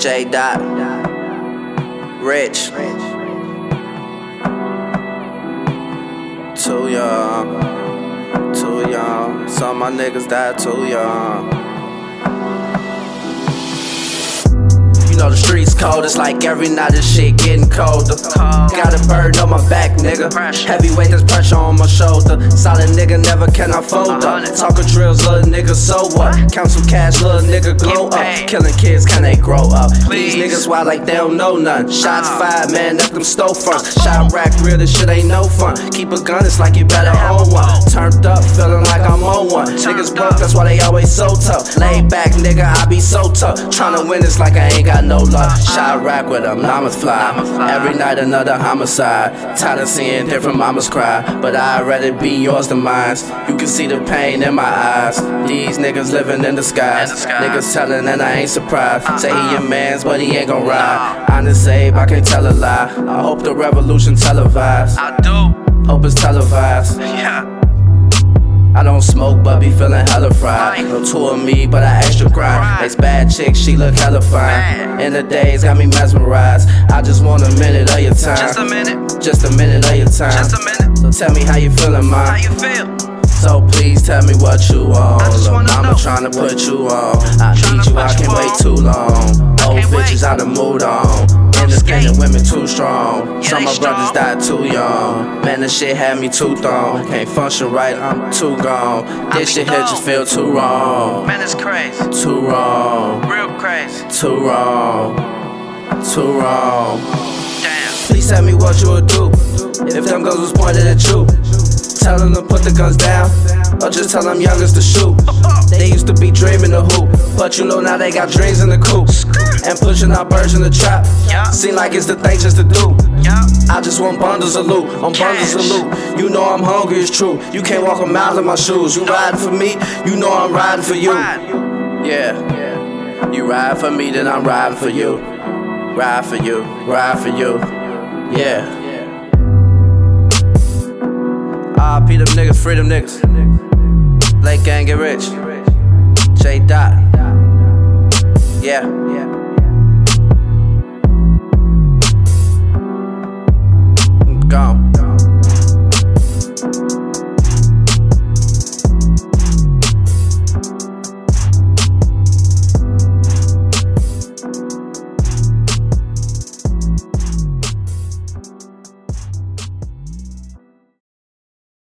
J Dot, Rich, too young, too young. Some of my niggas died too young. Know the streets cold, it's like every night this shit getting colder. Got a burden on my back, nigga. Heavyweight, there's pressure on my shoulder. Solid nigga, never can I fold up. Talking drills, little nigga, so what? Count some cash, little nigga, glow up. Killing kids, can they grow up? These niggas wild like they don't know none. Shots fired, man, that's them storefronts. Shot rack real, this shit ain't no fun. Keep a gun, it's like you better own one. Turned up, feeling like I'm on one. Niggas broke, that's why they always so tough. Laid back, nigga, I be so tough. Tryna win, it's like I ain't got no luck. Shot rack with them, llamas fly. Every night another homicide. Tired of seeing different mamas cry. But I'd rather be yours than mine. You can see the pain in my eyes. These niggas living in the skies. Niggas telling and I ain't surprised. Say he your mans, but he ain't gon' ride. Honest Abe, I can't tell a lie. I hope the revolution televised. I do. Hope it's televised. Yeah. I don't smoke, but be feeling hella fried. No two of me, but I extra grind. This bad chick, she look hella fine. In the days, got me mesmerized. I just want a minute of your time. Just a minute. Just a minute of your time. Just a minute. So tell me how you feeling, How you feel? So please tell me what you want. I just Lil' wanna mama tryna put you on. I need you, I can't wait too long. Old bitches out of mood on. Independent women too strong. Some of my brothers died too young. Man, this shit had me too thrown. Can't function right, I'm too gone. This shit here just feel too wrong. Man, it's crazy. Too wrong. Real crazy. Too wrong. Too wrong. Damn. Please tell me what you would do if them guns was pointed at you. Tell them to put the guns down, or just tell them youngers to shoot. They used to be dreaming of hoop, but you know now they got dreams in the coop. And pushing out birds in the trap. Seem like it's the thing just to do. I just want bundles of loot, I'm bundles of loot. You know I'm hungry, it's true. You can't walk a mile in my shoes. You riding for me, you know I'm riding for you. Yeah. You ride for me, then I'm riding for you. Ride for you, ride for you. Yeah. Ah, P them niggas, free them niggas. Lake gang get rich. J Dot. Yeah. Yeah. Gone.